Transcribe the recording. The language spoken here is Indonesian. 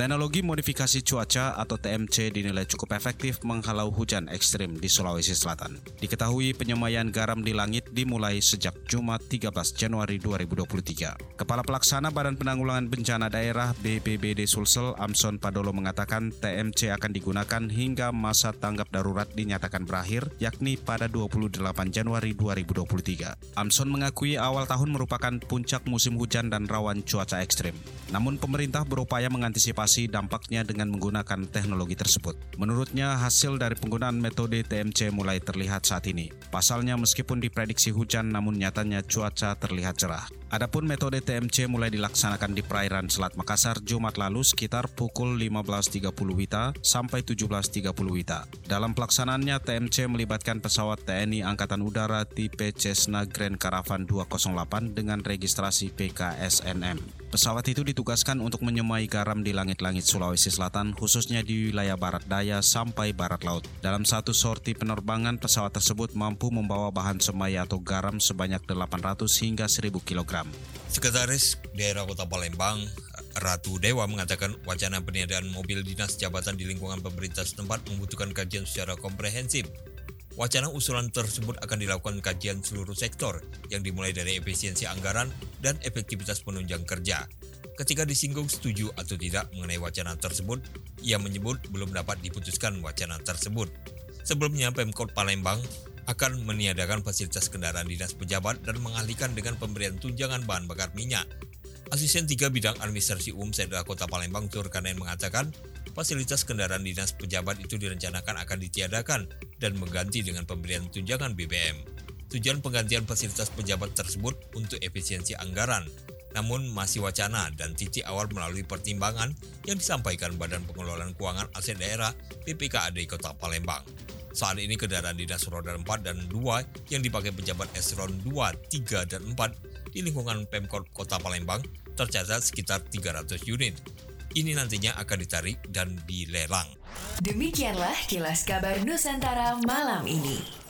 Teknologi modifikasi cuaca atau TMC dinilai cukup efektif menghalau hujan ekstrim di Sulawesi Selatan. Diketahui penyemaian garam di langit dimulai sejak Jumat 13 Januari 2023. Kepala Pelaksana Badan Penanggulangan Bencana Daerah BPBD Sulsel Amson Padolo mengatakan TMC akan digunakan hingga masa tanggap darurat dinyatakan berakhir, yakni pada 28 Januari 2023. Amson mengakui awal tahun merupakan puncak musim hujan dan rawan cuaca ekstrim. Namun pemerintah berupaya mengantisipasi dampaknya dengan menggunakan teknologi tersebut. Menurutnya, hasil dari penggunaan metode TMC mulai terlihat saat ini. Pasalnya, meskipun diprediksi hujan, namun nyatanya cuaca terlihat cerah. Adapun metode TMC mulai dilaksanakan di perairan Selat Makassar Jumat lalu sekitar pukul 15.30 WITA sampai 17.30 WITA. Dalam pelaksanaannya, TMC melibatkan pesawat TNI Angkatan Udara tipe Cessna Grand Caravan 208 dengan registrasi PKSNM. Pesawat itu ditugaskan untuk menyemai garam di langit-langit Sulawesi Selatan, khususnya di wilayah barat daya sampai barat laut. Dalam satu sorti penerbangan, pesawat tersebut mampu membawa bahan semai atau garam sebanyak 800 hingga 1000 kg. Sekretaris Daerah Kota Palembang, Ratu Dewa mengatakan wacana peniadaan mobil dinas jabatan di lingkungan pemerintah setempat membutuhkan kajian secara komprehensif Wacana usulan tersebut akan dilakukan kajian seluruh sektor yang dimulai dari efisiensi anggaran dan efektivitas penunjang kerja. Ketika disinggung setuju atau tidak mengenai wacana tersebut, ia menyebut belum dapat diputuskan wacana tersebut. Sebelumnya Pemkot Palembang akan meniadakan fasilitas kendaraan dinas pejabat dan mengalihkan dengan pemberian tunjangan bahan bakar minyak. Asisten 3 Bidang Administrasi Umum Sedra Kota Palembang Turkanen mengatakan fasilitas kendaraan dinas pejabat itu direncanakan akan ditiadakan dan mengganti dengan pemberian tunjangan BBM. Tujuan penggantian fasilitas pejabat tersebut untuk efisiensi anggaran, namun masih wacana dan titik awal melalui pertimbangan yang disampaikan Badan Pengelolaan Keuangan Aset Daerah BPKAD Kota Palembang. Saat ini kendaraan dinas roda 4 dan 2 yang dipakai pejabat eselon 2, 3, dan 4 di lingkungan Pemkot Kota Palembang tercatat sekitar 300 unit ini nantinya akan ditarik dan dilelang. Demikianlah kilas kabar Nusantara malam ini.